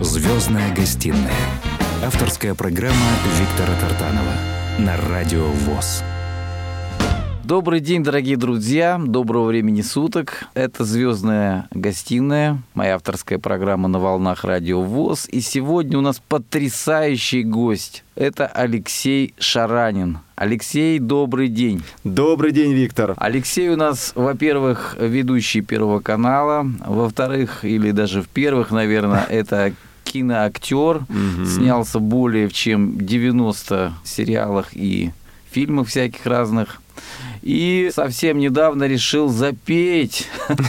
Звездная гостиная. Авторская программа Виктора Тартанова на Радио ВОЗ. Добрый день, дорогие друзья, доброго времени суток. Это «Звездная гостиная», моя авторская программа на волнах Радио ВОЗ. И сегодня у нас потрясающий гость. Это Алексей Шаранин. Алексей, добрый день. Добрый день, Виктор. Алексей у нас, во-первых, ведущий Первого канала, во-вторых, или даже в первых, наверное, это киноактер, угу. снялся более чем 90 сериалах и фильмах всяких разных и совсем недавно решил запеть.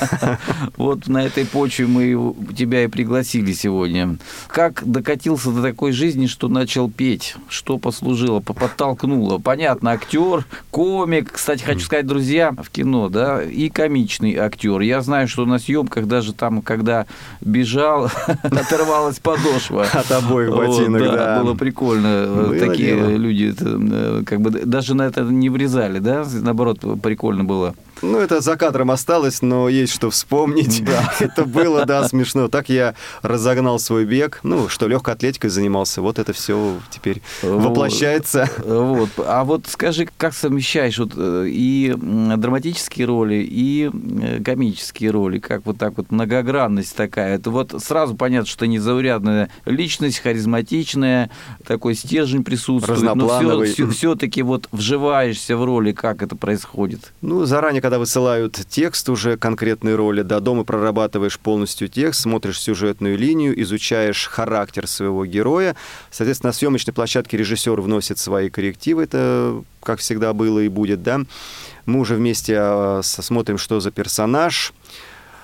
Вот на этой почве мы тебя и пригласили сегодня. Как докатился до такой жизни, что начал петь? Что послужило, подтолкнуло? Понятно, актер, комик. Кстати, хочу сказать, друзья, в кино, да, и комичный актер. Я знаю, что на съемках даже там, когда бежал, оторвалась подошва. От обоих ботинок, да. Было прикольно. Такие люди э, как бы даже на это не врезали, да? Наоборот, прикольно было. Ну, это за кадром осталось, но есть что вспомнить. Да. это было, да, смешно. Так я разогнал свой бег. Ну, что легкой атлетикой занимался. Вот это все теперь воплощается. Вот. А вот скажи, как совмещаешь вот э, и драматические роли, и э, комические роли? Как вот так вот многогранность такая? Это вот сразу понятно, что незаурядная личность, харизматичная, такой стержень присутствует. Но все-таки вот вживаешься в роли, как это происходит? Ну, заранее, когда высылают текст уже конкретной роли, до дома прорабатываешь полностью текст, смотришь сюжетную линию, изучаешь характер своего героя. Соответственно, на съемочной площадке режиссер вносит свои коррективы, это как всегда было и будет, да. Мы уже вместе а, смотрим, что за персонаж,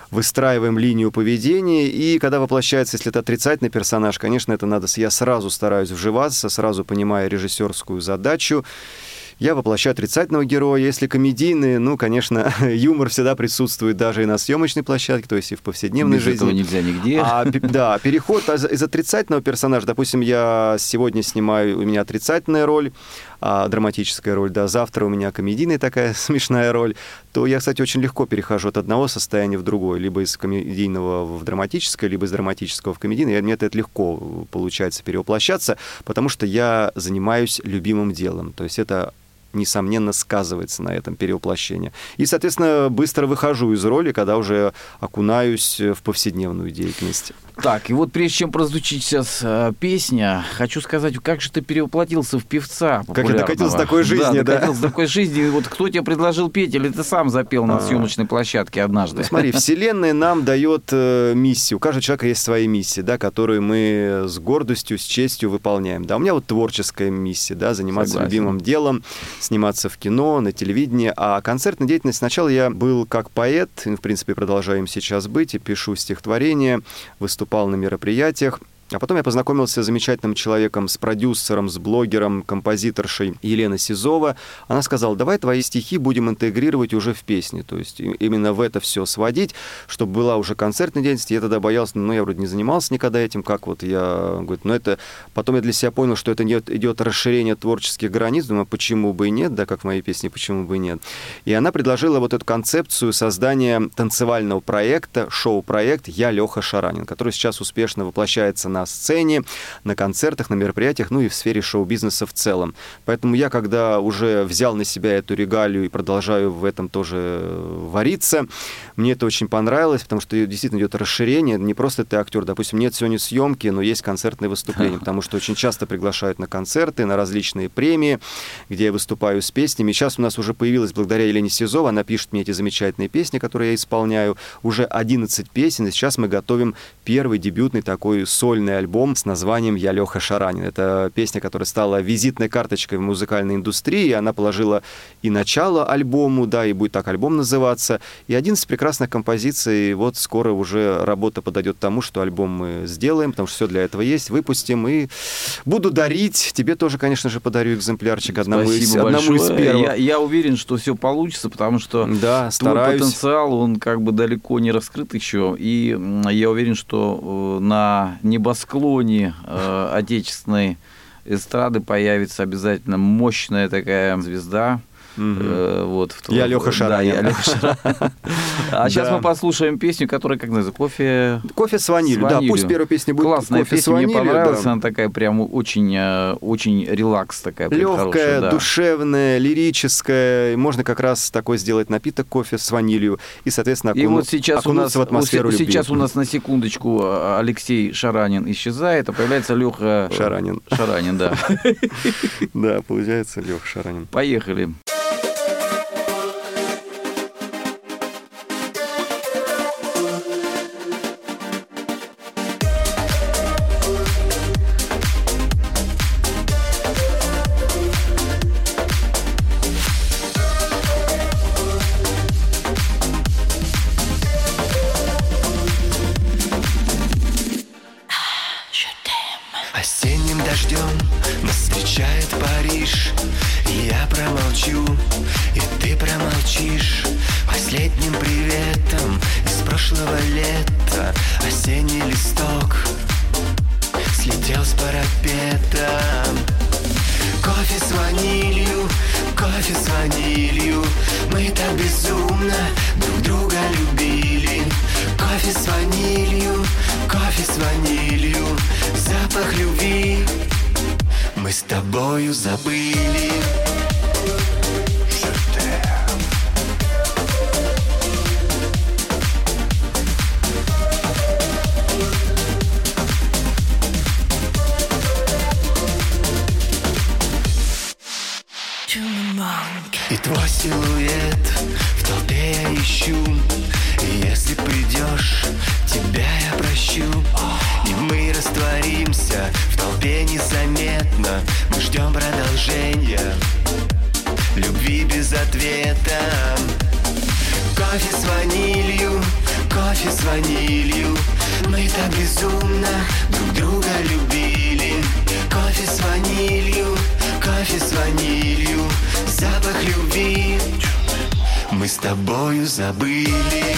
выстраиваем линию поведения, и когда воплощается, если это отрицательный персонаж, конечно, это надо, я сразу стараюсь вживаться, сразу понимая режиссерскую задачу, я воплощаю отрицательного героя. Если комедийные, ну, конечно, юмор всегда присутствует даже и на съемочной площадке, то есть и в повседневной Без жизни. Этого нельзя нигде. А, да, переход из отрицательного персонажа, допустим, я сегодня снимаю, у меня отрицательная роль, а, драматическая роль, да, завтра у меня комедийная такая смешная роль, то я, кстати, очень легко перехожу от одного состояния в другое, либо из комедийного в драматическое, либо из драматического в комедийное. Мне это легко получается перевоплощаться, потому что я занимаюсь любимым делом. То есть это несомненно, сказывается на этом перевоплощении. И, соответственно, быстро выхожу из роли, когда уже окунаюсь в повседневную деятельность. Так, и вот прежде чем прозвучит сейчас э, песня, хочу сказать, как же ты перевоплотился в певца Как я докатился до такой жизни, да? Докатился до такой жизни. Вот кто тебе предложил петь, или ты сам запел на а. съемочной площадке однажды? Ну, смотри, Вселенная нам дает э, миссию. У каждого человека есть свои миссии, да, которые мы с гордостью, с честью выполняем. Да, у меня вот творческая миссия, да, заниматься Согласен. любимым делом, сниматься в кино, на телевидении. А концертная деятельность сначала я был как поэт, в принципе, продолжаю им сейчас быть, и пишу стихотворения, выступаю выступал на мероприятиях. А потом я познакомился с замечательным человеком, с продюсером, с блогером, композиторшей Еленой Сизова. Она сказала, давай твои стихи будем интегрировать уже в песни. То есть именно в это все сводить, чтобы была уже концертная деятельность. Я тогда боялся, ну, я вроде не занимался никогда этим, как вот я... Говорит, ну, это... Потом я для себя понял, что это идет, идет расширение творческих границ. Думаю, почему бы и нет, да, как в моей песне, почему бы и нет. И она предложила вот эту концепцию создания танцевального проекта, шоу-проект «Я Леха Шаранин», который сейчас успешно воплощается на сцене, на концертах, на мероприятиях, ну и в сфере шоу-бизнеса в целом. Поэтому я, когда уже взял на себя эту регалию и продолжаю в этом тоже э, вариться, мне это очень понравилось, потому что действительно идет расширение. Не просто ты актер, допустим, нет сегодня съемки, но есть концертные выступления, потому что очень часто приглашают на концерты, на различные премии, где я выступаю с песнями. Сейчас у нас уже появилась, благодаря Елене Сизова, она пишет мне эти замечательные песни, которые я исполняю, уже 11 песен, и сейчас мы готовим первый дебютный такой сольный сольный альбом с названием «Я Леха Шаранин». Это песня, которая стала визитной карточкой в музыкальной индустрии. Она положила и начало альбому, да, и будет так альбом называться. И 11 прекрасных композиций. Вот скоро уже работа подойдет тому, что альбом мы сделаем, потому что все для этого есть, выпустим. И буду дарить. Тебе тоже, конечно же, подарю экземплярчик одному, из, одному из первых. Я, я уверен, что все получится, потому что да, стараюсь. твой потенциал, он как бы далеко не раскрыт еще. И я уверен, что э, на небосклоне небосклоне э, отечественной эстрады появится обязательно мощная такая звезда, Угу. Вот, я Леха Шаранин. Да, я Леха Шаранин. А сейчас мы послушаем песню, которая, как называется, кофе... Кофе с ванилью, да, пусть первая песня будет Классная кофе песня, мне понравилась, она такая прям очень, э, очень релакс такая. Легкая, душевная, лирическая, можно как раз такой сделать напиток кофе с ванилью и, соответственно, окуну... и вот сейчас у нас, в атмосферу Сейчас у нас на секундочку э, Алексей Шаранин исчезает, а появляется Леха Шаранин. Шаранин, да. Да, получается Леха Шаранин. Поехали. словно мы ждем продолжения Любви без ответа. Кофе с ванилью, кофе с ванилью. Мы так безумно друг друга любили. Кофе с ванилью, кофе с ванилью. Запах любви мы с тобою забыли.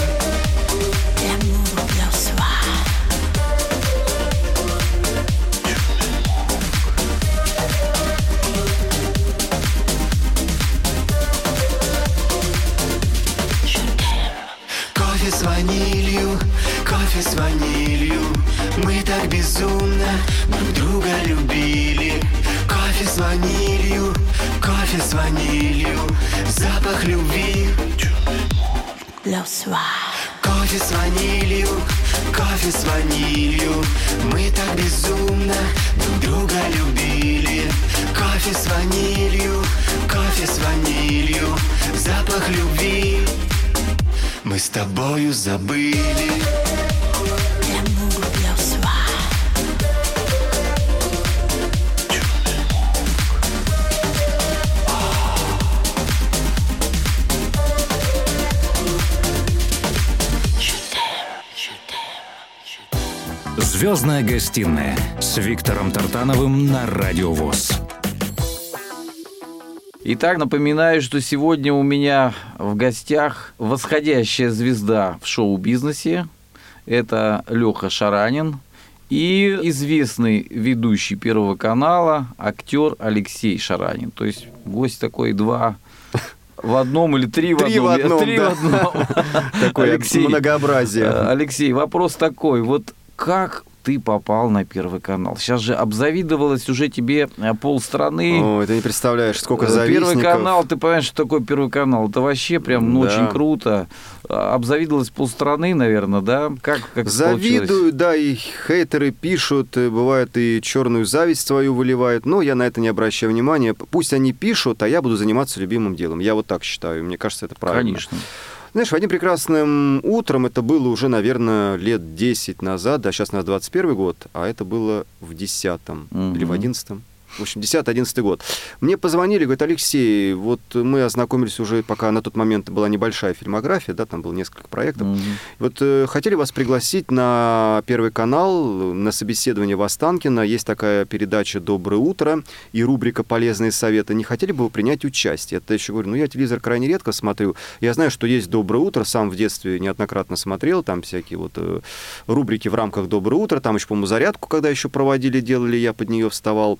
два. Кофе с ванилью, кофе с ванилью, мы так безумно друг друга любили. Кофе с ванилью, кофе с ванилью, запах любви мы с тобою забыли. «Звездная гостиная» с Виктором Тартановым на Радио ВОЗ. Итак, напоминаю, что сегодня у меня в гостях восходящая звезда в шоу-бизнесе. Это Леха Шаранин и известный ведущий Первого канала, актер Алексей Шаранин. То есть гость такой два в одном или три, три в одном. Три в одном. Такое Алексей, многообразие. Э, Алексей, вопрос такой. Вот как ты попал на Первый канал. Сейчас же обзавидовалось уже тебе э, полстраны. О, ты не представляешь, сколько э, завистников. Первый канал, ты понимаешь, что такое Первый канал? Это вообще прям ну, да. очень круто. А, обзавидовалось полстраны, наверное, да? Как, как Завидую, да, и хейтеры пишут, бывает и черную зависть свою выливают, но я на это не обращаю внимания. Пусть они пишут, а я буду заниматься любимым делом. Я вот так считаю, мне кажется, это правильно. Конечно. Знаешь, в одним прекрасным утром, это было уже, наверное, лет 10 назад, да, сейчас у нас 21 год, а это было в 10 угу. или в 11 в общем, 10-11 год. Мне позвонили, говорят, Алексей, вот мы ознакомились уже, пока на тот момент была небольшая фильмография, да, там было несколько проектов. Mm-hmm. Вот э, хотели вас пригласить на Первый канал, на собеседование в Останкино. Есть такая передача «Доброе утро» и рубрика «Полезные советы». Не хотели бы вы принять участие? Это еще говорю, ну, я телевизор крайне редко смотрю. Я знаю, что есть «Доброе утро», сам в детстве неоднократно смотрел, там всякие вот э, рубрики в рамках «Доброе утро», там еще, по-моему, зарядку, когда еще проводили, делали, я под нее вставал.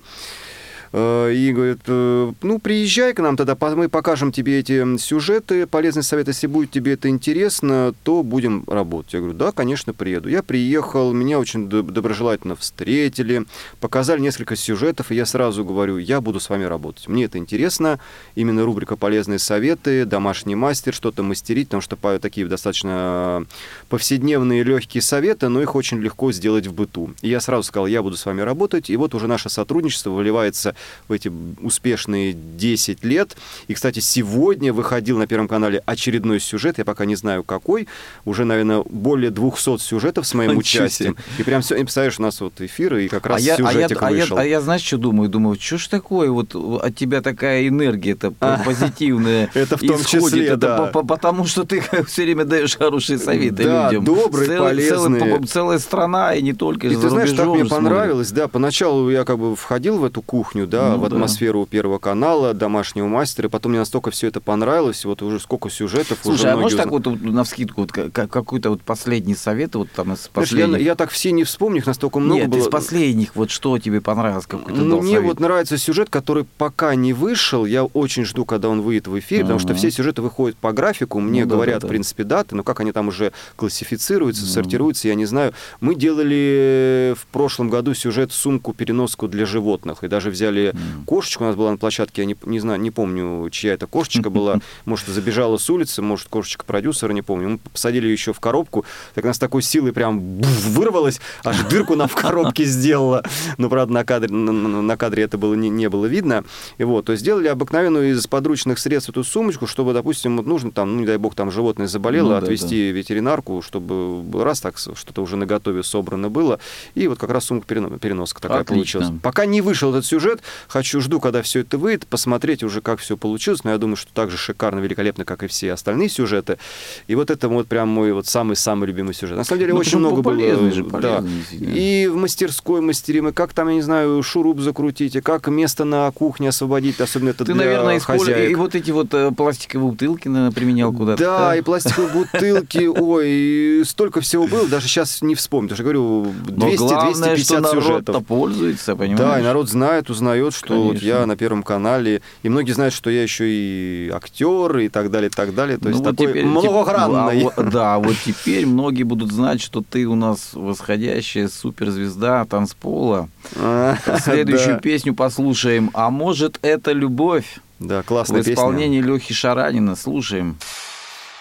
Э, и говорит, э, ну, приезжай к нам тогда, мы покажем тебе эти сюжеты, полезный совет, если будет тебе это интересно, то будем работать. Я говорю, да, конечно, приеду. Я приехал, меня очень доброжелательно встретили, показали несколько сюжетов, и я сразу говорю, я буду с вами работать. Мне это интересно, именно рубрика «Полезные советы», «Домашний мастер», что-то мастерить, потому что такие достаточно повседневные легкие советы, но их очень легко сделать в быту. И я сразу сказал, я буду с вами работать, и вот уже наше сотрудничество выливается в эти успешные 10 лет. И, кстати, сегодня выходил на Первом канале очередной сюжет, я пока не знаю какой, уже, наверное, более 200 сюжетов с моим участием. И прям и представляешь, у нас вот эфиры, и как раз а я, сюжетик а я, вышел. А я, а я, знаешь, что думаю? Думаю, что ж такое, вот от тебя такая энергия-то позитивная Это в том числе, да. Потому что ты все время даешь хорошие советы людям. добрые, полезные. Целая страна, и не только И ты знаешь, так мне понравилось, да, поначалу я как бы входил в эту кухню, да, ну в атмосферу Первого канала, домашнего мастера, и потом мне настолько все это понравилось, вот уже сколько сюжетов. Слушай, а можешь так вот на вскидку вот, какой-то вот последний совет вот там из последних? Я, я так все не вспомню, их настолько много Нет, было. из последних вот что тебе понравилось? Какой-то Мне вот нравится сюжет, который пока не вышел, я очень жду, когда он выйдет в эфир, потому что все сюжеты выходят по графику, мне ну, говорят, да, да, в принципе, даты, но как они там уже классифицируются, сортируются, я не знаю. Мы делали в прошлом году сюжет сумку-переноску для животных, и даже взяли кошечку, у нас была на площадке, я не, не знаю, не помню, чья это кошечка была, может, забежала с улицы, может, кошечка продюсера, не помню. Мы посадили ее еще в коробку, так она с такой силой прям вырвалась, аж дырку нам в коробке сделала. Но, правда, на кадре, на, на кадре это было не, не было видно. И вот, то есть сделали обыкновенную из подручных средств эту сумочку, чтобы, допустим, вот нужно там, ну, не дай бог, там животное заболело, ну, отвезти да, ветеринарку, чтобы раз так что-то уже на готове собрано было. И вот как раз сумка переноска такая Отлично. получилась. Пока не вышел этот сюжет, хочу, жду, когда все это выйдет, посмотреть уже, как все получилось. Но я думаю, что так же шикарно, великолепно, как и все остальные сюжеты. И вот это вот прям мой вот самый-самый любимый сюжет. На самом деле ну, очень много было. Же, да. И в мастерской мастерим, и как там, я не знаю, шуруп закрутить, и как место на кухне освободить, особенно это Ты, для наверное, хозяек. И вот эти вот э, пластиковые бутылки наверное, применял куда-то. Да, да, и пластиковые бутылки, ой, столько всего было, даже сейчас не вспомню. Потому что говорю, 200-250 сюжетов. пользуется, понимаешь? Да, и народ знает, узнает, что вот я на Первом канале, и многие знают, что я еще и актер, и так далее, и так далее. То есть ну, вот такой теперь, многогранный. А, да, вот теперь многие будут знать, что ты у нас восходящая суперзвезда танцпола. А, Следующую да. песню послушаем. А может, это любовь? Да, классная песня. В исполнении песня. Лехи Шаранина. Слушаем.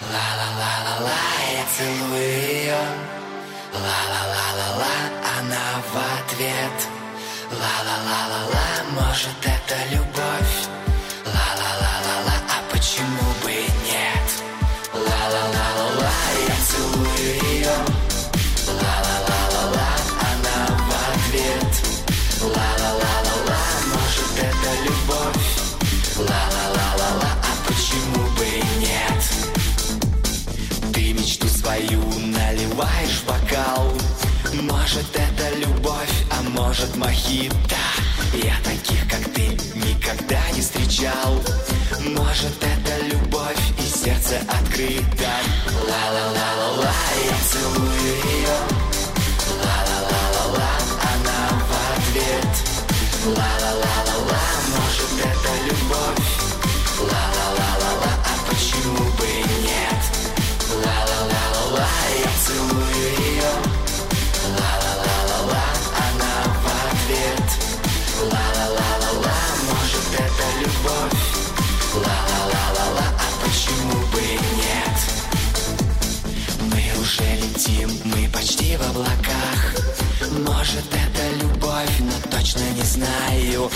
Ла-ла-ла-ла-ла, я целую ее. Ла-ла-ла-ла-ла, она в ответ. Ла-ла-ла-ла-ла, может, это любовь. Ла-ла-ла-ла-ла, а почему бы и нет? Ла-ла-ла-ла-ла, я целую ее. Ла-ла-ла-ла-ла, она в ответ. Ла-ла-ла-ла-ла, может, это любовь. Ла-ла-ла-ла-ла, а почему бы и нет? Ты мечту свою наливаешь в бокал. Может, это может, мохито. Я таких, как ты, никогда не встречал. Может, это любовь и сердце открыто. Ла-ла-ла-ла-ла, я целую ее Ла-ла-ла-ла-ла, она в ответ. Ла-ла-ла-ла-ла, точно не знаю.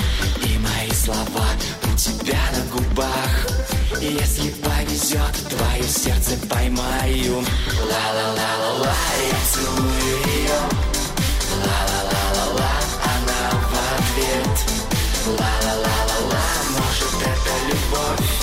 И мои слова у тебя на губах. И если повезет, твое сердце поймаю. Ла-ла-ла-ла-ла, я целую. Ее Ла-ла-ла-ла-ла, она в ответ. Ла-ла-ла-ла-ла, может это любовь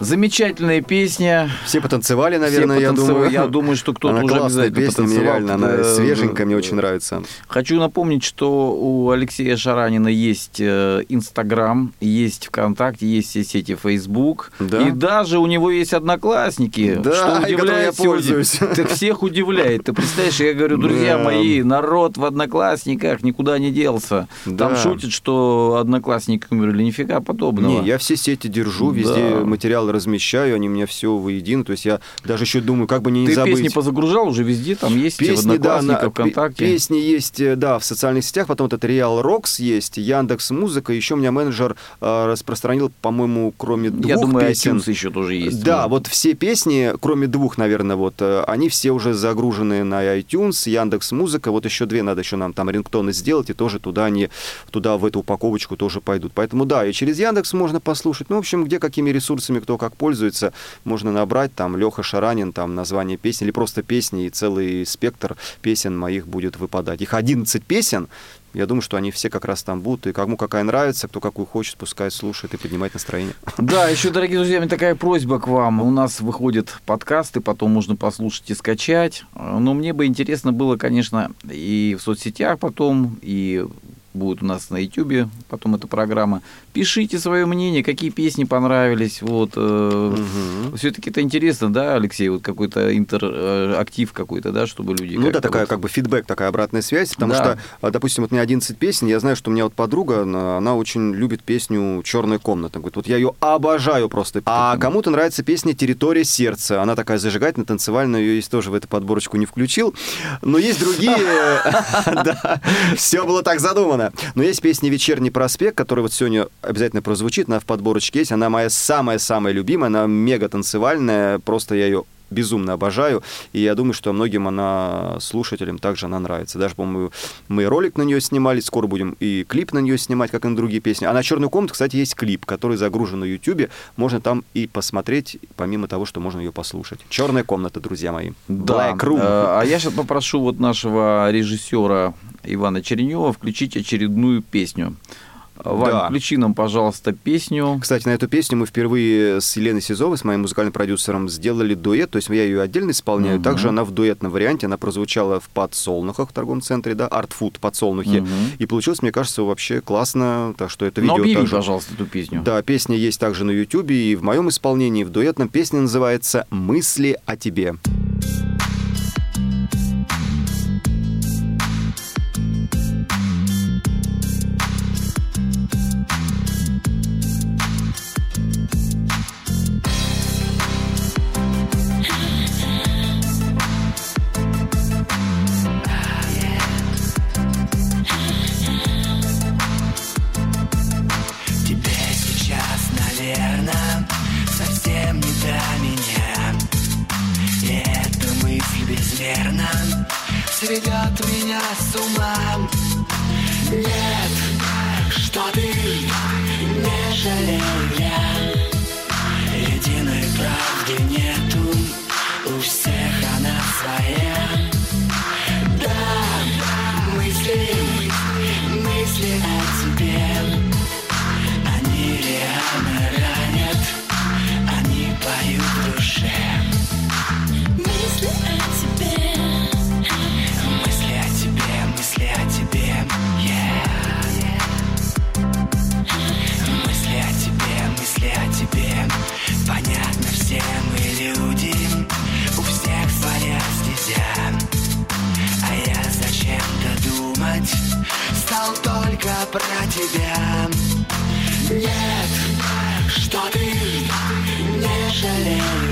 Замечательная песня. Все потанцевали, наверное, Все я потанцевали. думаю. Я думаю, что кто-то Она уже обязательно песня, мне потанцевал. реально, она свеженькая, мне очень нравится. Хочу напомнить, что у Алексея Шаранина есть э, Инстаграм, есть ВКонтакте, есть все сети Facebook. Да. И даже у него есть одноклассники. Да, что я удивляет сегодня. пользуюсь. Ты всех удивляет. Ты представляешь, я говорю, друзья Да. мои, народ в одноклассниках никуда не делся. Там Да. шутят, что одноклассники умерли. Нифига подобного. Не, я все сети держу, Да. везде материалы размещаю, они у меня все воедино. То есть я даже еще думаю, как бы не Ты забыть. песни позагружал уже везде, там есть в Песни, да, на, ВКонтакте. песни есть, э, да, в социальных сетях, потом этот Real Rocks есть, Яндекс Музыка, еще у меня менеджер э, распространил, по-моему, кроме двух Я думаю, песен. iTunes еще тоже есть. Да, Может вот все песни, кроме двух, наверное, вот, э, они все уже загружены на iTunes, Яндекс Музыка, вот еще две надо еще нам там рингтоны сделать, и тоже туда они, туда в эту упаковочку тоже пойдут. Поэтому да, и через Яндекс можно послушать. Ну, в общем, где какими ресурсами кто как пользуется, можно набрать, там, Леха Шаранин, там, название песни, или просто песни, и целый спектр песен моих будет выпадать. Их 11 песен, я думаю, что они все как раз там будут, и кому какая нравится, кто какую хочет, пускай слушает и поднимает настроение. Да, еще, дорогие друзья, у меня такая просьба к вам. У нас выходят подкасты, потом можно послушать и скачать. Но мне бы интересно было, конечно, и в соцсетях потом, и будет у нас на YouTube потом эта программа. Пишите свое мнение, какие песни понравились. Вот, Все-таки это интересно, да, Алексей, вот какой-то интерактив какой-то, да, чтобы люди... Ну да, такая вот- как бы фидбэк, такая обратная связь, потому Да. что, а, допустим, вот мне 11 песен, я знаю, что у меня вот подруга, она она очень любит песню «Черная комната». Говорит, вот я ее обожаю просто. А кому-то нравится песня «Территория сердца». Она такая зажигательная, танцевальная, ее есть тоже в эту подборочку не включил. Но есть другие... Все было так задумано. Но есть песня «Вечерний проспект», которая вот сегодня обязательно прозвучит, она в подборочке есть. Она моя самая-самая любимая, она мега танцевальная, просто я ее безумно обожаю, и я думаю, что многим она, слушателям, также она нравится. Даже, по-моему, мы ролик на нее снимали, скоро будем и клип на нее снимать, как и на другие песни. А на «Черную комнату», кстати, есть клип, который загружен на YouTube, можно там и посмотреть, помимо того, что можно ее послушать. «Черная комната», друзья мои. Да. Black Room. Э, А я сейчас попрошу вот нашего режиссера Ивана Черенева включить очередную песню. Вань, Да. включи нам, пожалуйста, песню. Кстати, на эту песню мы впервые с Еленой Сизовой, с моим музыкальным продюсером, сделали дуэт. То есть я ее отдельно исполняю. Мгм. Также она в дуэтном варианте. Она прозвучала в подсолнухах в торговом центре, да, Food подсолнухи. Мгм. И получилось, мне кажется, вообще классно. Так что это Ну, видео объяви, также... пожалуйста, эту песню. Да, песня есть также на Ютубе и в моем исполнении, в дуэтном. Песня называется «Мысли о тебе». Тебе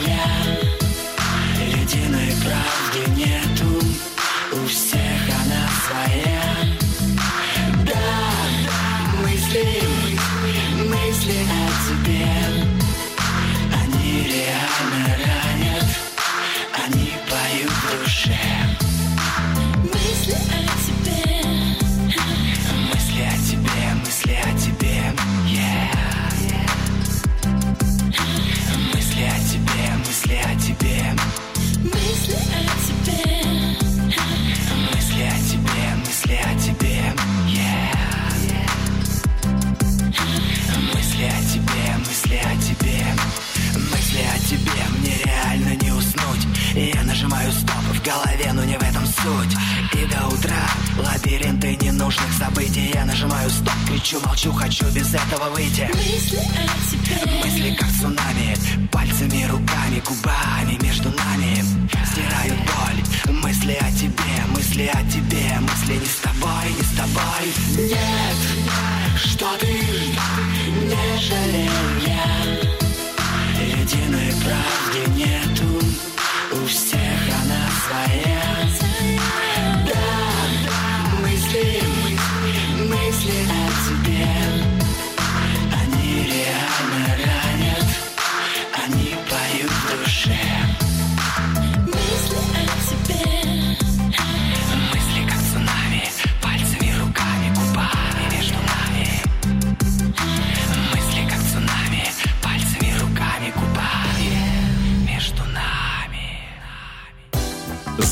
yeah.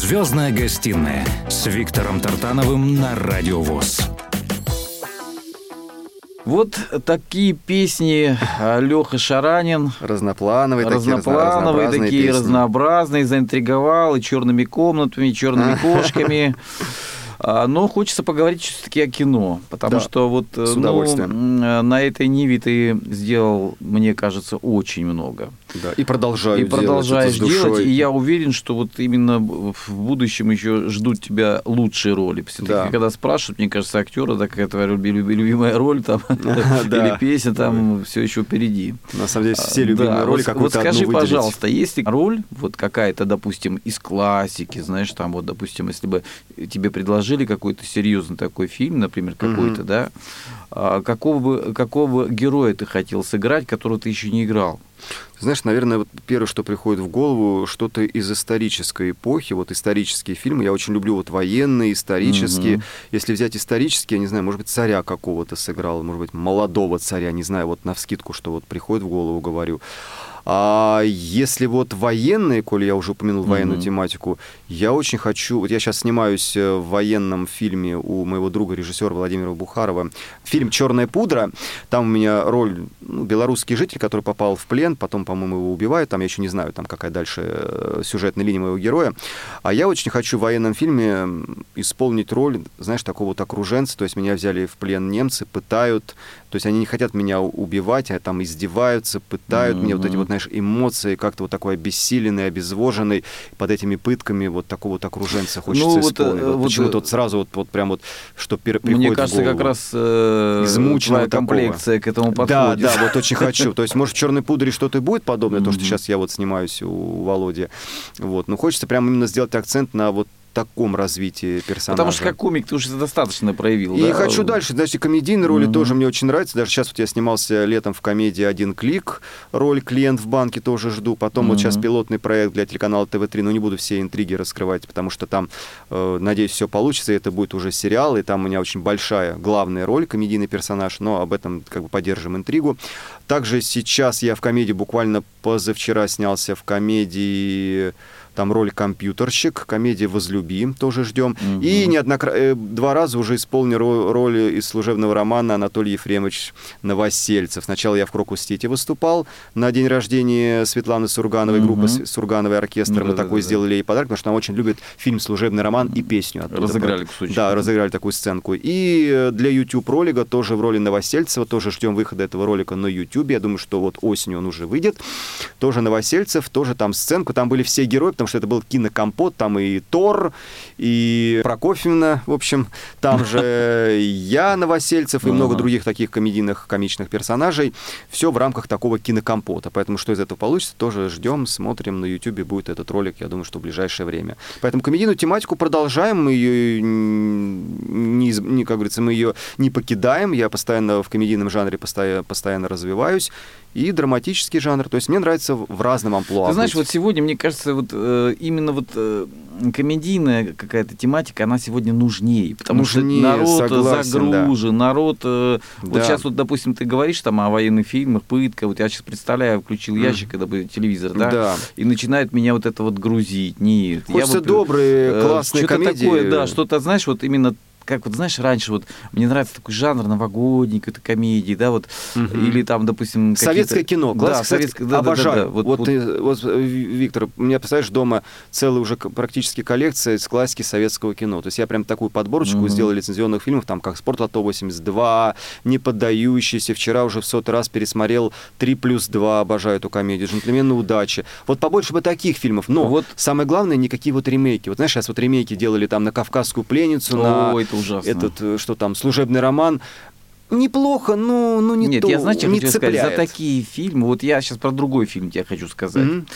Звездная гостиная с Виктором Тартановым на Радио ВОЗ. Вот такие песни Леха Шаранин. Разноплановые, такие разноплановые, разнообразные такие песни. разнообразные, заинтриговал и черными комнатами, и черными кошками. А, Но хочется поговорить все-таки о кино, потому Да, что вот э, с ну, удовольствием. м, на этой ниве ты сделал, мне кажется, очень много. Да, и продолжаю и продолжаешь делать, это с делать, и я уверен, что вот именно в будущем еще ждут тебя лучшие роли. Все-таки, Да. когда спрашивают, мне кажется, актера, так какая твоя люби- люби- любимая роль там, Да. или песня там все еще впереди. На самом деле все А, любимые да, роли какую-то вот скажи, пожалуйста, есть ли роль вот какая-то, допустим, из классики, знаешь, там вот, допустим, если бы тебе предложили какой-то серьезный такой фильм, например, какой-то, да, какого бы какого героя ты хотел сыграть, которого ты еще не играл? Знаешь, наверное, вот первое, что приходит в голову, что-то из исторической эпохи, вот исторические фильмы. Я очень люблю вот военные, исторические. Мгм. Если взять исторические, я не знаю, может быть, царя какого-то сыграл, может быть, молодого царя, не знаю, вот навскидку, что вот приходит в голову, говорю. А если вот военные, коли я уже упомянул военную Мгм. тематику, я очень хочу... Вот я сейчас снимаюсь э, в военном фильме у моего друга, режиссера Владимира Бухарова. Фильм «Черная пудра». Там у меня роль ну, белорусский житель, который попал в плен, потом, по-моему, его убивают. Там я еще не знаю, там какая дальше э, сюжетная линия моего героя. А я очень хочу в военном фильме исполнить роль, знаешь, такого вот окруженца. То есть меня взяли в плен немцы, пытают. То есть они не хотят меня убивать, а там издеваются, пытают меня. Вот эти вот, знаешь, эмоции, как-то вот такой обессиленный, обезвоженный. Под этими пытками вот такого вот окруженца хочется Ну, вот, исполнить. э, Вот вот, почему-то э, вот сразу вот, вот прям вот, что пер- приходит Мне в кажется, как голову. раз э, такого. комплекция к этому Да, подходит. да, вот очень хочу. То есть, может, в черной пудре что-то и будет подобное, то, что сейчас я вот снимаюсь у Володи. Вот. Но хочется прям именно сделать акцент на вот таком развитии персонажа. Потому что как комик ты уже достаточно проявил. И да? хочу дальше, значит, комедийные роли Мгм. тоже мне очень нравятся. Даже сейчас вот я снимался летом в комедии «Один клик», роль клиент в банке тоже жду. Потом вот сейчас пилотный проект для телеканала ТВ-3, но не буду все интриги раскрывать, потому что там, э, надеюсь, все получится, и это будет уже сериал, и там у меня очень большая главная роль, комедийный персонаж, но об этом как бы поддержим интригу. Также сейчас я в комедии буквально позавчера снялся в комедии там роль компьютерщик, комедия «Возлюби», тоже ждем. Мгм. И неоднократно, два раза уже исполнил ро- роль из служебного романа Анатолий Ефремович Новосельцев. Сначала я в Крокус-Сити выступал на день рождения Светланы Сургановой, Мгм. группа С- Сурганова и оркестр. Мы Да-да-да-да. такой сделали ей подарок, потому что она очень любит фильм «Служебный роман» и песню оттуда. Разыграли кусочек. Да, разыграли такую сценку. И э, для YouTube ролика тоже в роли Новосельцева, тоже ждем выхода этого ролика на YouTube. Я думаю, что вот осенью он уже выйдет. Тоже Новосельцев, тоже там сценку. Там были все герои, потому потому что это был кинокомпот, там и Тор, и Прокофьевна, в общем, там же я, Новосельцев и много других таких комедийных, комичных персонажей. Все в рамках такого кинокомпота. Поэтому что из этого получится, тоже ждем, смотрим. На YouTube будет этот ролик, я думаю, что в ближайшее время. Поэтому комедийную тематику продолжаем, мы ее не, не, как говорится, мы ее не покидаем. Я постоянно в комедийном жанре постоянно, постоянно развиваюсь. И драматический жанр. То есть мне нравится в в разном амплуа. Ты знаешь, быть. вот сегодня, мне кажется, вот э, именно вот э, комедийная какая-то тематика, она сегодня нужнее, потому Нужнее, что народ согласен, да. загружен, народ... э, Вот Да. сейчас вот, допустим, ты говоришь там о военных фильмах, пытка, вот я сейчас представляю, включил ящик, когда бы телевизор, да, Да. и начинает меня вот это вот грузить. Нет, я Хочется вот, добрые, э, классные что-то комедии. такое, да, что-то, знаешь, вот именно как вот знаешь, раньше вот мне нравится такой жанр новогодний, какой-то комедии, да, вот, Мгм. или там, допустим, Советское кино, да, классика советское, да, да, да, обожаю. да, Вот, вот- вот- ты- вот, э, Ви- Виктор, у меня, представляешь, дома целая уже практически коллекция из классики советского кино. То есть я прям такую подборочку Мгм. сделал лицензионных фильмов, там как «Спорт Лото 82», «Не поддающийся». Вчера уже в сотый раз пересмотрел «3 плюс 2», обожаю эту комедию, «Джентльмены удачи». Вот побольше бы таких фильмов. Но Вот. самое главное, никакие вот ремейки. Вот знаешь, сейчас вот ремейки делали там на «Кавказскую пленницу», на О, это ужасно. этот, э, что там, «Служебный роман». Неплохо, но, ну не Нет, то, я знаете, не хочу сказать, за цепляет. такие фильмы, вот я сейчас про другой фильм тебе хочу сказать. Мгм.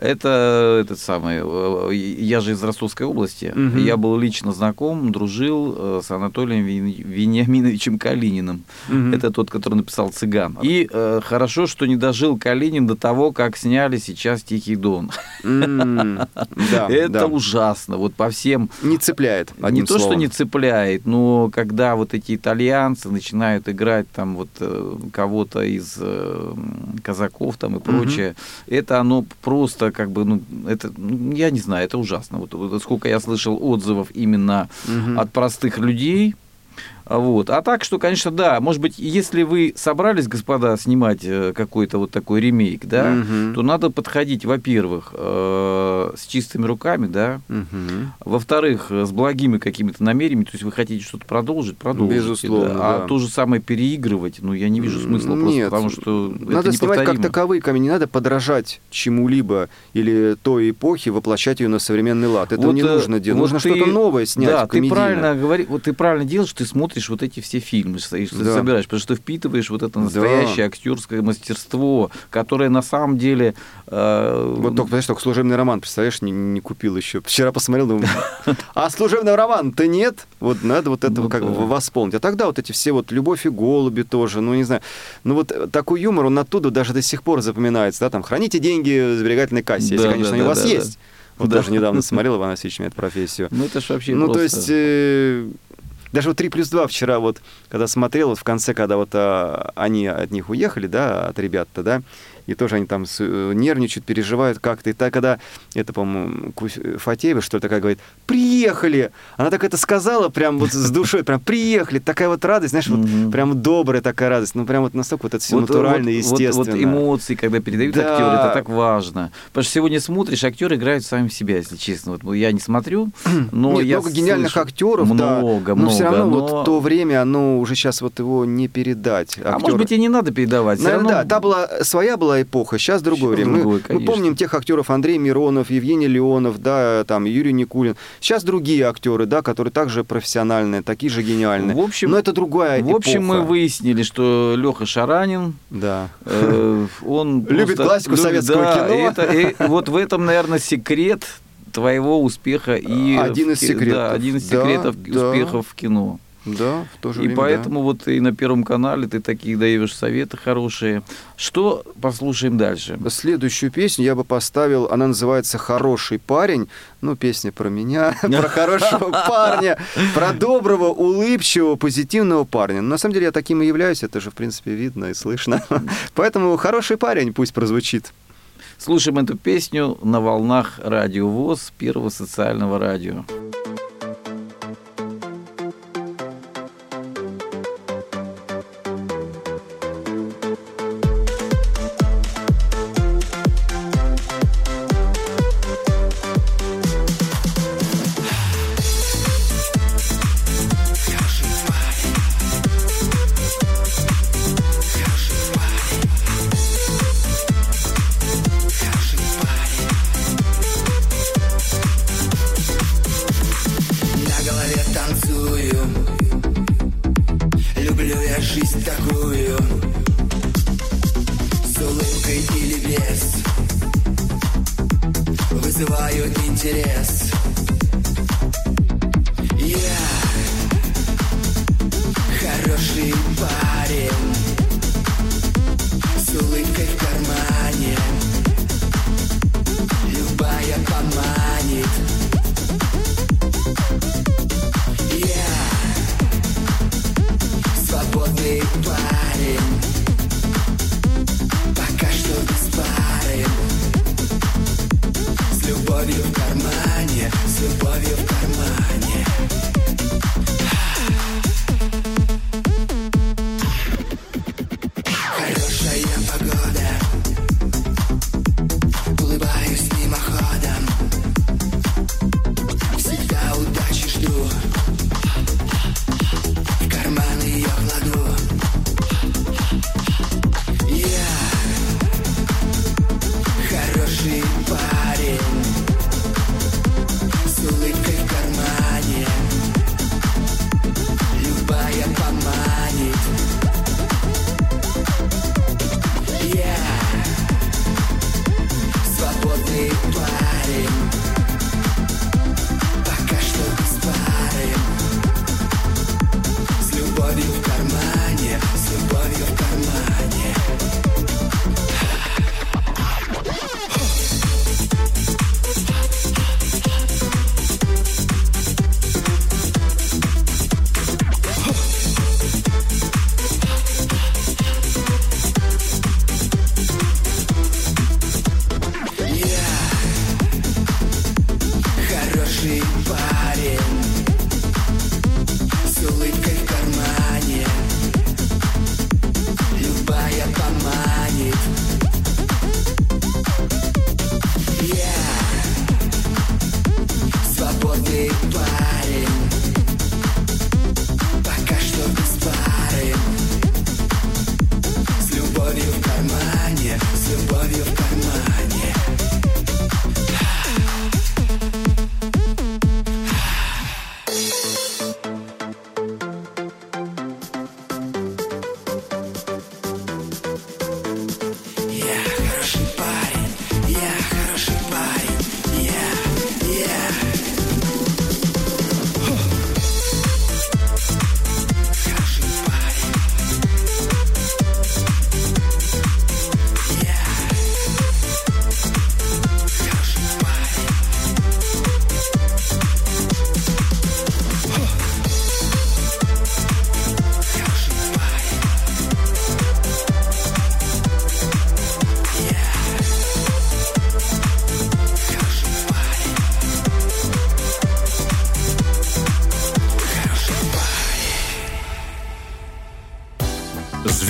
Это этот самый, э, я же из Ростовской области, Мгм. я был лично знаком, дружил э, с Анатолием Вени- Вениаминовичем Калининым. Мгм. Это тот, который написал «Цыган». И э, хорошо, что не дожил Калинин до того, как сняли сейчас «Тихий дон». Да, Это да. ужасно, вот по всем Не цепляет, не то, что не цепляет, но когда вот эти итальянцы начинают играть там вот э, кого-то из э, казаков там и прочее, это оно просто как бы, ну, это, ну, я не знаю, это ужасно. Вот, вот сколько я слышал отзывов именно Мгм. от простых людей, Вот. А так что, конечно, да, может быть, если вы собрались, господа, снимать э, какой-то вот такой ремейк, да, Мгм. то надо подходить, во-первых, э, с чистыми руками, да, Мгм. во-вторых, э, с благими какими-то намерениями, то есть вы хотите что-то продолжить, продолжите. Безусловно, да. А да. то же самое переигрывать, ну, я не вижу смысла просто, Нет. потому что Надо это снимать как таковые камни, не надо подражать чему-либо или той эпохи, воплощать ее на современный лад. Этого Вот, не нужно делать. вот нужно ты- что-то новое снять. Да, ты комедийное. правильно говори, вот ты правильно делаешь, ты смотришь вот эти все фильмы, ты Да. собираешь, потому что ты впитываешь вот это Да. настоящее актерское мастерство, которое на самом деле... э, Вот только, понимаешь, только служебный роман, представляешь, не, не купил еще. Вчера посмотрел, думаю, а служебного романа-то нет. Вот надо вот это Ну как да. бы восполнить. А тогда вот эти все вот «Любовь и голуби» тоже, ну не знаю. Ну вот э, такой юмор, он оттуда даже до сих пор запоминается, да, там, храните деньги в сберегательной кассе, если, Да, конечно, да, они у да, вас да, есть. Вот Да. тоже недавно смотрел, Иван Васильевич меняет профессию. Ну, это ж вообще Ну, то есть, э, даже вот 3 плюс 2 вчера вот, когда смотрел, вот в конце, когда вот а, они от них уехали, да, от ребят-то, да, и тоже они там э, нервничают, переживают как-то. И так, когда, это, по-моему, Кусь- Фатеева, что ли, такая говорит, приехали! Она так это сказала прям вот с душой, прям приехали, такая вот радость, знаешь, вот прям добрая такая радость, ну прям вот настолько вот это все Вот- натурально, вот- естественно. Вот, эмоции, когда передают Да. актеры, это так важно. Потому что сегодня смотришь, актеры играют сами себя, если честно. Вот я не смотрю, но Нет, я много гениальных актеров, да. много, но много. все равно но- вот то время, оно уже сейчас вот его не передать. А может быть и не надо передавать. Наверное, равно- да, та была своя была эпоха, сейчас другое Щас время. Мы- другое, мы, конечно. помним тех актеров Андрей Миронов, Евгений Леонов, да, там Юрий Никулин. Сейчас другие актеры, да, которые также профессиональные, такие же гениальные. В общем- Но это другая В общем, мы эпоха. выяснили, что Леха Шаранин, Да. э, он Любит классику любит- советского да, кино. это- и вот в этом, наверное, секрет твоего успеха и Один из секретов. Да, один из Да, секретов да. успехов в кино. Да, в то же И время, поэтому вот и на Первом канале ты такие даешь советы хорошие. Что послушаем дальше? да. Следующую песню я бы поставил, она называется «Хороший парень». Ну, песня про меня, про хорошего парня, про доброго, улыбчивого, позитивного парня. Но на самом деле я таким и являюсь, это же, в принципе, видно и слышно. Поэтому «Хороший парень» пусть прозвучит. Слушаем эту песню на волнах радио ВОЗ, первого социального радио.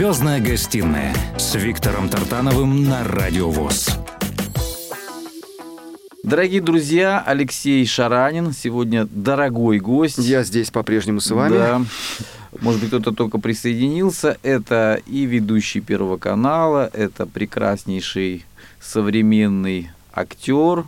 Звездная гостиная с Виктором Тартановым на Радио ВОЗ. Дорогие друзья, Алексей Шаранин сегодня дорогой гость. Я здесь по-прежнему с вами. Да. Может быть, кто-то только присоединился. Это и ведущий Первого канала, это прекраснейший современный актер,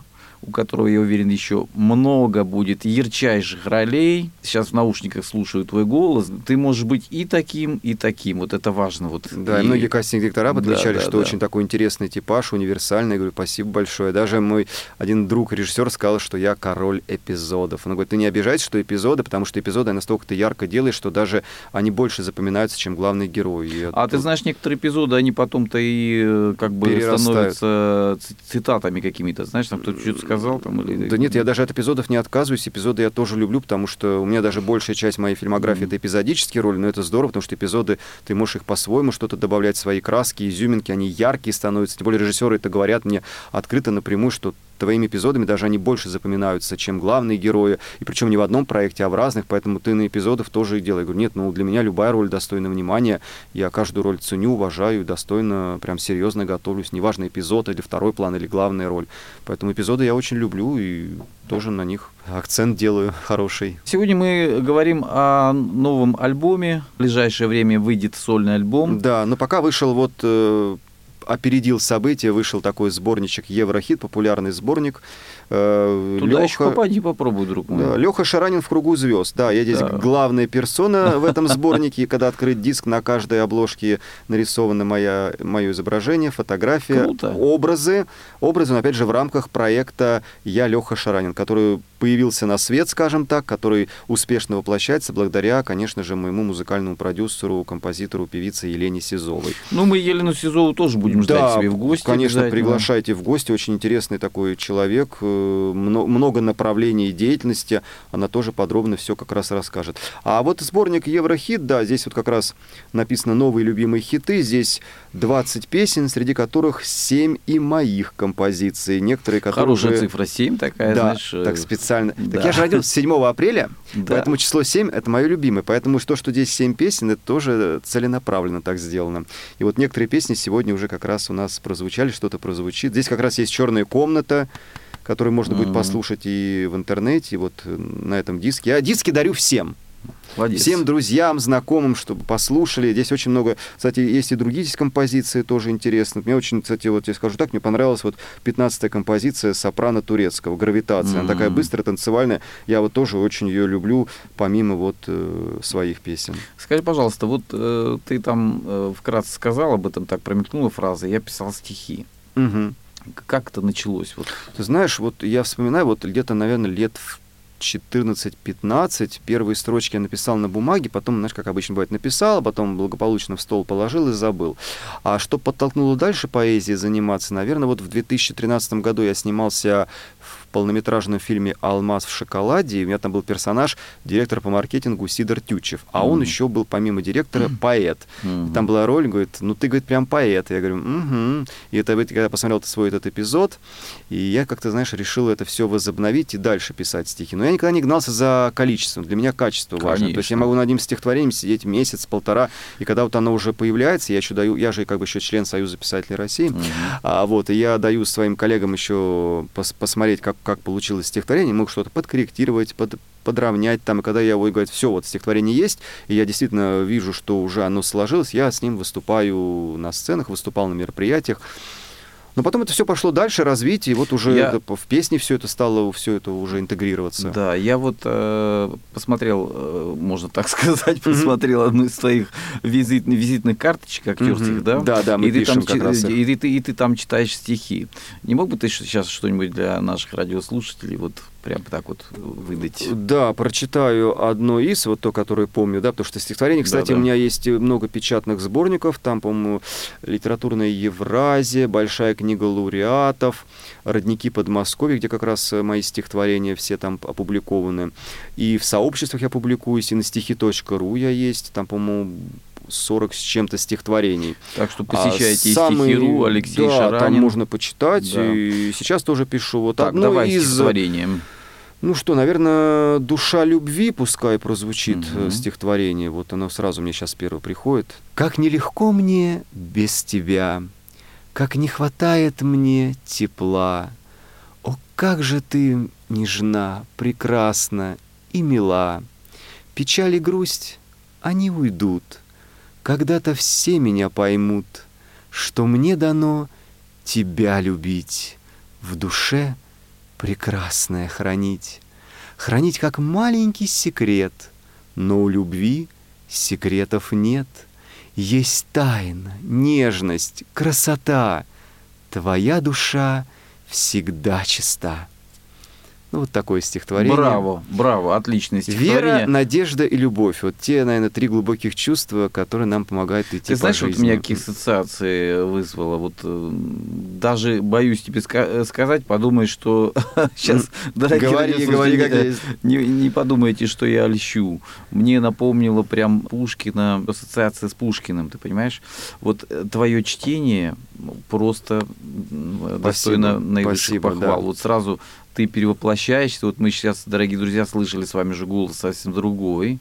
у которого, я уверен, еще много будет ярчайших ролей. Сейчас в наушниках слушаю твой голос. Ты можешь быть и таким, и таким. Вот это важно. Вот. Да, и многие кастинг-директора Да, подмечали, да, что да. очень такой интересный типаж, универсальный. Я говорю, спасибо большое. Даже мой один друг, режиссер, сказал, что я король эпизодов. Он говорит, ты не обижайся, что эпизоды, потому что эпизоды настолько ты ярко делаешь, что даже они больше запоминаются, чем главный герой. И А это- ты знаешь, некоторые эпизоды, они потом-то и э, как бы становятся цитатами какими-то. Знаешь, там кто-то что-то сказал там или... Да нет, я даже от эпизодов не отказываюсь. Эпизоды я тоже люблю, потому что у меня даже большая часть моей фильмографии это эпизодические роли, но это здорово, потому что эпизоды, ты можешь их по-своему что-то добавлять, свои краски, изюминки, они яркие становятся. Тем более режиссеры это говорят мне открыто напрямую, что твоими эпизодами даже они больше запоминаются, чем главные герои. И причем не в одном проекте, а в разных, поэтому ты на эпизодов тоже и делай. Я говорю, нет, ну для меня любая роль достойна внимания. Я каждую роль ценю, уважаю, достойно, прям серьезно готовлюсь. Неважно, эпизод или второй план, или главная роль. Поэтому эпизоды я очень люблю и тоже на них акцент делаю хороший. Сегодня мы говорим о новом альбоме. В ближайшее время выйдет сольный альбом. Да, но пока вышел вот э, опередил события, вышел такой сборничек Еврохит, популярный сборник Э, Туда еще Лёха- попади, попробуй, друг мой. Да, Леха Шаранин в кругу звезд. Да, я здесь Да. главная персона в этом сборнике. И когда открыть диск, на каждой обложке нарисовано моя, мое изображение, фотография, Круто. образы. Образы, но опять же, в рамках проекта «Я Леха Шаранин», который появился на свет, скажем так, который успешно воплощается благодаря, конечно же, моему музыкальному продюсеру, композитору, певице Елене Сизовой. Ну, мы Елену Сизову тоже будем ждать себе в гости. Конечно, приглашайте в гости. Очень интересный такой человек. Мно- Много направлений деятельности. Она тоже подробно все как раз расскажет. А вот сборник Еврохит, да, здесь вот как раз написано новые любимые хиты. Здесь 20 песен, среди которых 7 и моих композиций. Некоторые, которые Хорошая цифра 7 такая, да, знаешь. э, так специально. да. Так я же родился 7 апреля, Да. поэтому число 7 это мое любимое. Поэтому то, что здесь 7 песен, это тоже целенаправленно так сделано. И вот некоторые песни сегодня уже как раз у нас прозвучали, что-то прозвучит. Здесь как раз есть черная комната, которую можно будет Мгм. послушать и в интернете, и вот э, на этом диске. Я диски дарю всем. Молодец. Всем друзьям, знакомым, чтобы послушали. Здесь очень много, кстати, есть и другие здесь композиции тоже интересные. Мне очень, кстати, вот я скажу так, мне понравилась вот 15-я композиция сопрано турецкого, «Гравитация». Она такая быстрая, танцевальная. Я вот тоже очень ее люблю, помимо вот э, своих песен. Скажи, пожалуйста, вот э, ты там э, вкратце сказал об этом, так промелькнула фраза, я писал стихи. Мгм. Как это началось? Вот? Ты знаешь, вот я вспоминаю, вот где-то, наверное, лет в 14-15 первые строчки я написал на бумаге, потом, знаешь, как обычно бывает, написал, а потом благополучно в стол положил и забыл. А что подтолкнуло дальше поэзией заниматься? Наверное, вот в 2013 году я снимался полнометражном фильме «Алмаз в шоколаде», и у меня там был персонаж, директор по маркетингу Сидор Тючев, а он Мгм. еще был, помимо директора, поэт. Мгм. Там была роль, говорит, ну ты, говорит, прям поэт. Я говорю, угу. И это, когда я посмотрел свой этот эпизод, и я как-то, знаешь, решил это все возобновить и дальше писать стихи. Но я никогда не гнался за количеством. Для меня качество важно. То есть я Конечно. могу над одним стихотворением сидеть месяц, полтора, и когда вот оно уже появляется, я еще даю, я же как бы еще член Союза писателей России, Мгм. а вот, и я даю своим коллегам еще пос- посмотреть, как, как получилось стихотворение, могу что-то подкорректировать, под, подровнять там, и когда я ой, говорит, все, вот стихотворение есть, и я действительно вижу, что уже оно сложилось, я с ним выступаю на сценах, выступал на мероприятиях. Но потом это все пошло дальше, развитие, и вот уже Я- это в песне все это стало, все это уже интегрироваться. Да, я вот э, посмотрел, э, можно так сказать, посмотрел одну из твоих визит, визитных карточек актерских, Мгм. да? Да, да, мы и ты пишем там, как раз и, ты, ты- и ты там читаешь стихи. Не мог бы ты сейчас что-нибудь для наших радиослушателей вот прям так вот выдать? Да, прочитаю одно из, вот то, которое помню, да, потому что стихотворений, кстати, Да-да. у меня есть много печатных сборников, там, по-моему, литературная Евразия, большая книга лауреатов, родники Подмосковья, где как раз э, мои стихотворения все там опубликованы. И в сообществах я публикуюсь, и на стихи.ру я есть, там, по-моему, 40 с чем-то стихотворений. Так что А посещайте самый- стихи.ру, Алексей да, Шаранин. там можно почитать, Да. и сейчас тоже пишу. Вот Так, одно давай из... стихотворение. Ну что, наверное, «Душа любви» пускай прозвучит э, стихотворение. Вот оно сразу мне сейчас первое приходит. «Как нелегко мне без тебя, как не хватает мне тепла. О, как же ты нежна, прекрасна и мила. Печаль и грусть, они уйдут. Когда-то все меня поймут, что мне дано тебя любить, в душе прекрасное хранить. Хранить как маленький секрет, но у любви секретов нет. Есть тайна, нежность, красота. Твоя душа всегда чиста. Ну, вот такое стихотворение. Браво, браво, отличное стихотворение. Вера, надежда и любовь. Вот те, наверное, три глубоких чувства, которые нам помогают идти Ты по знаешь, вот жизни. меня какие ассоциации вызвало. Вот э, даже боюсь тебе э, сказать, подумай, что сейчас, дорогие Говори, говори, как э, есть. не, не подумайте, что я льщу. Мне напомнило прям Пушкина, ассоциация с Пушкиным, ты понимаешь? Вот твое чтение просто достойно наивысших похвал. Вот сразу ты перевоплощаешься. Вот мы сейчас, дорогие друзья, слышали с вами же голос совсем другой.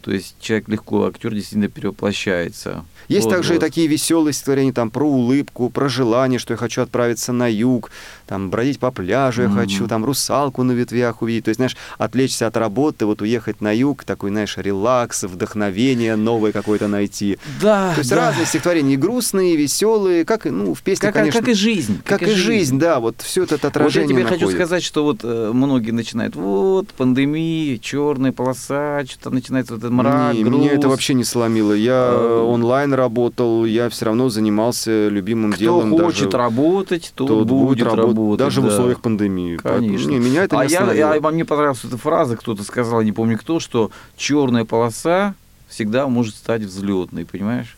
То есть человек легко, актер действительно перевоплощается. Есть Вот, также и такие веселые стихотворения там про улыбку, про желание, что я хочу отправиться на юг, там бродить по пляжу я Мгм. хочу, там русалку на ветвях увидеть. То есть, знаешь, отвлечься от работы, вот уехать на юг, такой, знаешь, релакс, вдохновение новое какое-то найти. Да, То есть да. разные стихотворения, и грустные, и веселые, как, ну, в песне, Как, конечно, как и жизнь. как и жизнь, да, вот все это Вот я отражение тебе хочу находит. сказать, что вот э, многие начинают, вот, пандемия, черная полоса, что-то начинается вот этот мрак, Не, меня это груз. вообще не сломило. Я Э, онлайн работал, я все равно занимался любимым Кто делом. хочет даже работать, тот, тот будет, работать, работать. даже в да. условиях пандемии. Поэтому, Конечно. не, меня это а не я, остановило. а мне понравилась эта фраза, кто-то сказал, не помню кто, что черная полоса всегда может стать взлетной, понимаешь?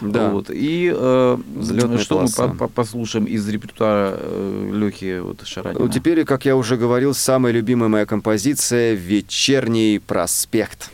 Да. Вот. И э, что полоса. мы по- по- послушаем из репертуара э, Лехи вот, Шаранина? Ну, теперь, как я уже говорил, самая любимая моя композиция «Вечерний проспект».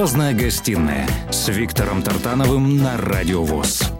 Звездная гостиная с Виктором Тартановым на Радио ВОЗ.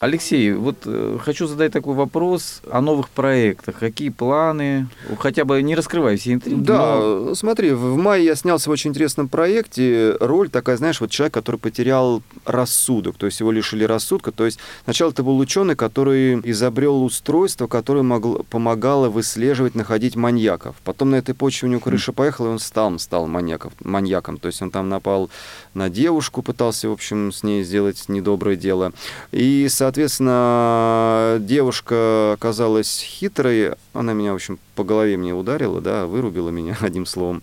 Алексей, вот э, хочу задать такой вопрос о новых проектах. Какие планы? Хотя бы не раскрывай все интриги. Да, но- смотри, в мае я снялся в очень интересном проекте. Роль такая, знаешь, вот человек, который потерял рассудок, то есть его лишили рассудка. То есть сначала это был ученый, который изобрел устройство, которое могло, помогало выслеживать, находить маньяков. Потом на этой почве у него крыша поехала, и он стал, стал маньяков, маньяком. То есть он там напал на девушку, пытался, в общем, с ней сделать недоброе дело. И, соответственно, девушка оказалась хитрой. Она меня, в общем, по голове мне ударила, да, вырубила меня одним словом.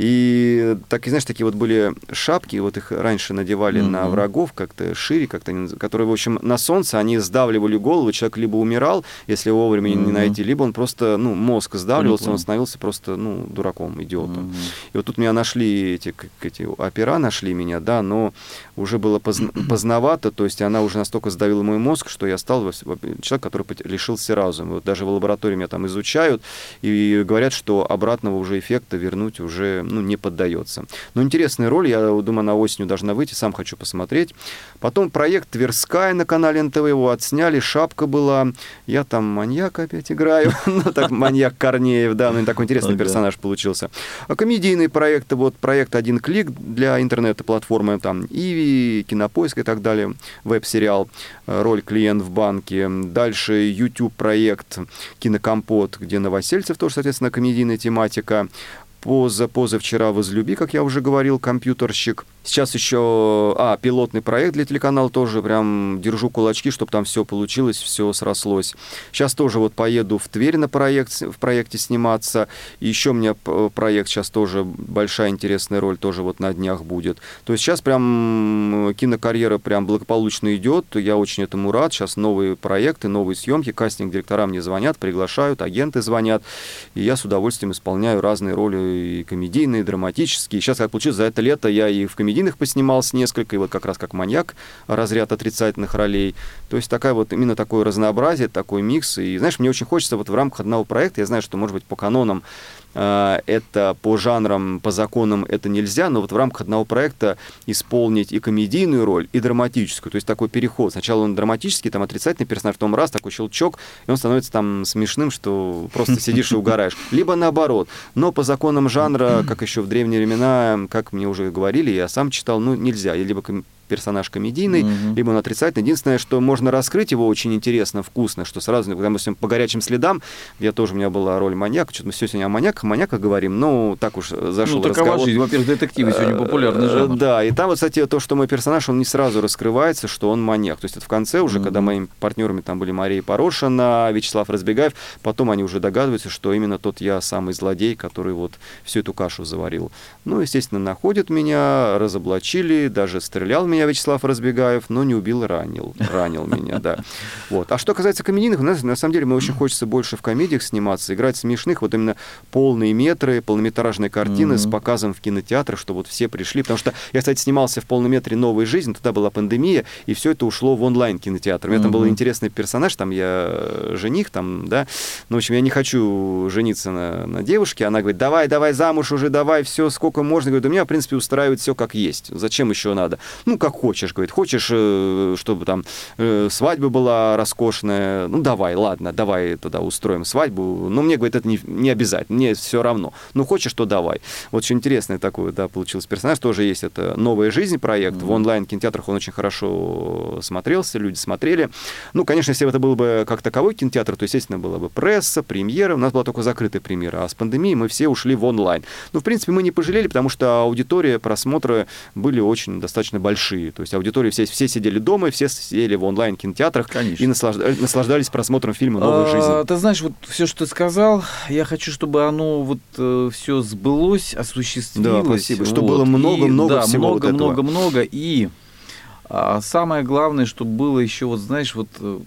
И так, и знаешь, такие вот были шапки, вот их раньше надевали на Мгм. врагов как-то шире, как-то, которые, в общем, на солнце, они сдавливали голову, человек либо умирал, если его вовремя не Мгм. найти, либо он просто, ну, мозг сдавливался, Понял, он становился просто, ну, дураком, идиотом. Мгм. И вот тут меня нашли эти, как эти опера нашли меня, да, но уже было позн- поздновато, то есть она уже настолько сдавила мой мозг, что я стал человек, который лишился разума. Вот даже в лаборатории меня там изучают и говорят, что обратного уже эффекта вернуть уже ну, не поддается. Но интересная роль, я думаю, на осенью должна выйти, сам хочу посмотреть. Потом проект Тверская на канале НТВ, его отсняли, шапка была, я там маньяк опять играю, ну так маньяк Корнеев, да, ну и такой интересный персонаж получился. А комедийные проекты, вот проект «Один клик» для интернета-платформы, там Иви, Кинопоиск и так далее, веб-сериал э, «Роль клиент в банке». Дальше YouTube-проект «Кинокомпот», где Новосельцев тоже, соответственно, комедийная тематика. Поза, позавчера возлюби, как я уже говорил, компьютерщик. Сейчас еще, а, пилотный проект для телеканала тоже, прям держу кулачки, чтобы там все получилось, все срослось. Сейчас тоже вот поеду в Тверь на проект, в проекте сниматься. И еще у меня проект сейчас тоже, большая интересная роль тоже вот на днях будет. То есть сейчас прям кинокарьера прям благополучно идет, я очень этому рад. Сейчас новые проекты, новые съемки, кастинг-директора мне звонят, приглашают, агенты звонят. И я с удовольствием исполняю разные роли и комедийные, и драматические. Сейчас, как получилось, за это лето я и в комедийных поснимался несколько, и вот как раз как маньяк, разряд отрицательных ролей. То есть такая вот, именно такое разнообразие, такой микс. И, знаешь, мне очень хочется вот в рамках одного проекта, я знаю, что, может быть, по канонам это по жанрам, по законам это нельзя, но вот в рамках одного проекта исполнить и комедийную роль, и драматическую. То есть такой переход. Сначала он драматический, там отрицательный персонаж, потом раз, такой щелчок, и он становится там смешным, что просто сидишь и угораешь. Либо наоборот. Но по законам жанра, как еще в древние времена, как мне уже говорили, я сам читал, ну, нельзя. Либо персонаж комедийный, Мгм. либо он отрицательный. Единственное, что можно раскрыть его очень интересно, вкусно, что сразу, допустим, по горячим следам, я тоже, у меня была роль маньяка, что-то мы все сегодня о маньяках, маньяках говорим, ну, так уж зашел Ну, такова разговор. жизнь. Во-первых, детективы сегодня Э, жанр. Да, и там вот, кстати, то, что мой персонаж, он не сразу раскрывается, что он маньяк. То есть это в конце уже, когда Мгм. моими партнерами там были Мария Порошина, Вячеслав Разбегаев, потом они уже догадываются, что именно тот я самый злодей, который вот всю эту кашу заварил. Ну, естественно, находят меня, разоблачили, даже стрелял в меня Вячеслав Разбегаев, но не убил, ранил. Ранил меня, да. Вот. А что касается комедийных, у нас, на самом деле, мне очень хочется больше в комедиях сниматься, играть смешных, вот именно полные метры, полнометражные картины с Мгм. показом в кинотеатрах, чтобы вот все пришли. Потому что я, кстати, снимался в полном метре «Новая жизнь», тогда была пандемия, и все это ушло в онлайн-кинотеатр. У меня там был интересный персонаж, там я э, жених, там, да. Ну, в общем, я не хочу жениться на, на девушке. Она говорит, давай, давай замуж уже, давай, все, сколько можно. Говорит, у меня, в принципе, устраивает все как есть. Зачем еще надо? Ну, как хочешь, говорит. Хочешь, э, чтобы там э, свадьба была роскошная? Ну, давай, ладно, давай тогда устроим свадьбу. Но мне, говорит, это не, не обязательно, мне все равно. Ну, хочешь, то давай. Вот очень интересный такой, да, получился персонаж. Тоже есть это «Новая жизнь» проект. В онлайн-кинотеатрах он очень хорошо смотрелся, люди смотрели. Ну, конечно, если бы это был бы как таковой кинотеатр, то, естественно, была бы пресса, премьера. У нас была только закрытая премьера. А с пандемией мы все ушли в онлайн. Ну, в принципе, мы не пожалели, потому что аудитория, просмотры были очень достаточно большие. То есть аудитория, все, все сидели дома, все сидели в онлайн-кинотеатрах и наслажда- наслаждались просмотром фильма «Новая А, жизнь». Ты знаешь, вот все, что ты сказал, я хочу, чтобы оно вот все сбылось, осуществилось. Да, спасибо. Чтобы Вот. было много-много да, всего вот много, этого. много, много. И а, самое главное, чтобы было еще вот, знаешь, вот э,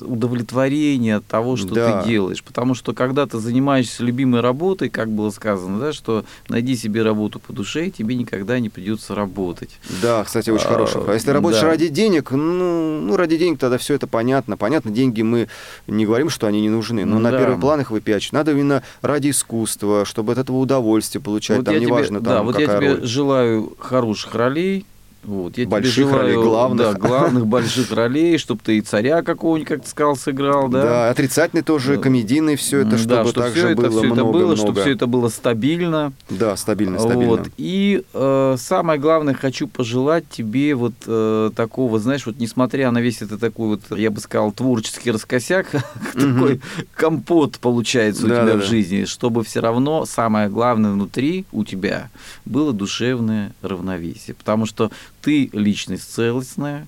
удовлетворение от того, что Да. ты делаешь. Потому что когда ты занимаешься любимой работой, как было сказано, да, что найди себе работу по душе, и тебе никогда не придется работать. Да, кстати, очень А, хорошая. А если работаешь да. ради денег, ну, ну, ради денег тогда все это понятно. Понятно, деньги мы не говорим, что они не нужны, но на Да. первый план их выпячивать. Надо именно ради искусства, чтобы от этого удовольствие получать. Вот там я тебе- неважно, да, там, вот я тебе роль. желаю хороших ролей. Вот, я Больших тебе желаю, ролей, главных. Да, главных больших ролей, чтобы ты и царя какого-нибудь, как ты сказал, сыграл, да. Да, отрицательный тоже, Да. комедийный, все это, чтобы да, что также все это, было все это много, было, много. чтобы все это было стабильно. Да, стабильно, стабильно. Вот. И э, самое главное, хочу пожелать тебе вот э, такого, знаешь, вот несмотря на весь это такой вот, я бы сказал, творческий раскосяк, такой компот получается у тебя в жизни, чтобы все равно самое главное внутри у тебя было душевное равновесие. Потому что ты личность целостная,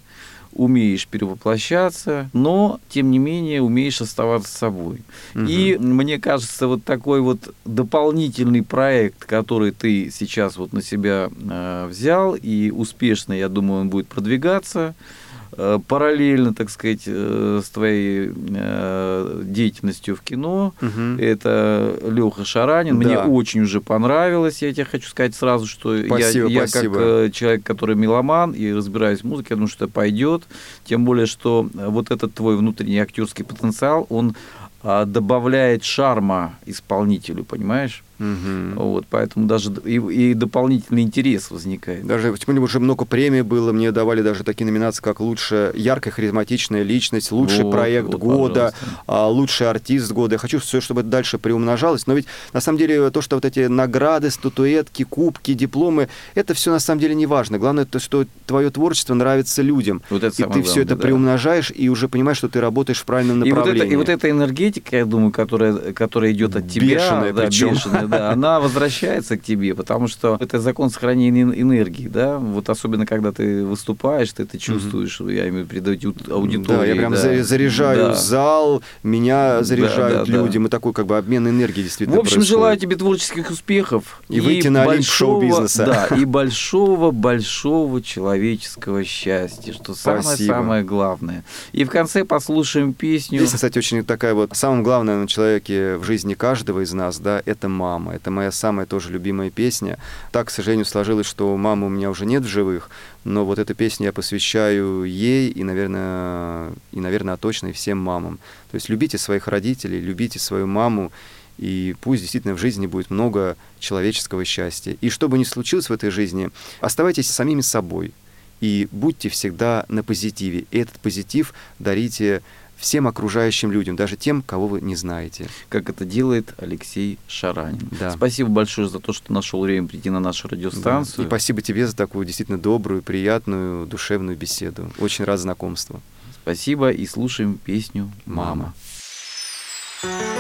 умеешь перевоплощаться, но, тем не менее, умеешь оставаться собой. И мне кажется, вот такой вот дополнительный проект, который ты сейчас вот на себя э, взял, и успешно, я думаю, он будет продвигаться, параллельно, так сказать, э, с твоей э, деятельностью в кино. Мгм. Это Леха Шаранин. Мне Да. очень уже понравилось. Я тебе хочу сказать сразу, что я- Спасибо, я, спасибо. как э, человек, который меломан и разбираюсь в музыке, я думаю, что это пойдет. Тем более, что э, вот этот твой внутренний актерский потенциал, он а, добавляет шарма исполнителю, понимаешь? Мгм. Вот, поэтому даже и, и дополнительный интерес возникает. Даже тем более уже много премий было, мне давали даже такие номинации, как лучшая яркая харизматичная личность, лучший Вот, проект вот, года, пожалуйста. а, лучший артист года. Я хочу все, чтобы это дальше приумножалось. Но ведь на самом деле то, что вот эти награды, статуэтки, кубки, дипломы, это все на самом деле не важно. Главное, то, что твое творчество нравится людям. Вот это и ты все это да. приумножаешь и уже понимаешь, что ты работаешь в правильном И вот, направлении. это, и вот эта энергетика, я думаю, которая, которая идет от тебя, Бешеная да, причем. бешеная, да, она возвращается к тебе, потому что это закон сохранения эн- энергии, да, вот особенно когда ты выступаешь, ты это чувствуешь, я имею в виду перед ауди- аудиторией. Да, я прям да. за- заряжаю Да. зал, меня заряжают да, да. люди, мы такой как бы обмен энергией действительно В общем, происходит. желаю тебе творческих успехов. И выйти на большого- шоу-бизнеса. Да, и большого-большого человеческого счастья, что самое-самое главное. И в конце послушаем песню. Песня, кстати, очень такая вот... Самое главное на человеке в жизни каждого из нас, да, это мама. Это моя самая тоже любимая песня. Так, к сожалению, сложилось, что мамы у меня уже нет в живых, но вот эту песню я посвящаю ей и, наверное, и, наверное, точно и всем мамам. То есть любите своих родителей, любите свою маму, и пусть действительно в жизни будет много человеческого счастья. И что бы ни случилось в этой жизни, оставайтесь самими собой и будьте всегда на позитиве. И этот позитив дарите всем окружающим людям, даже тем, кого вы не знаете. как это делает Алексей Шаранин. Да. Спасибо большое за то, что нашел время прийти на нашу радиостанцию. И спасибо тебе за такую действительно добрую, приятную, душевную беседу. Очень рад знакомству. Спасибо и слушаем песню «Мама». Мама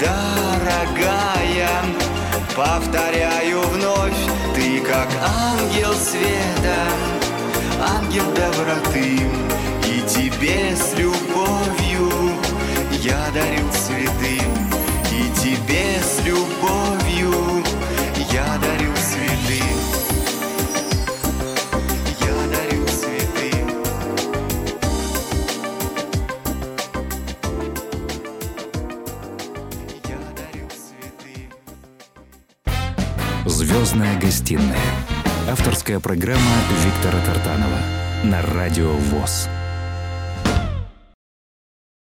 дорогая. Повторяю вновь, ты как ангел света, ангел доброты, и тебе с любовью я дарю гостиная. Авторская программа Виктора Тартанова на радио ВОЗ.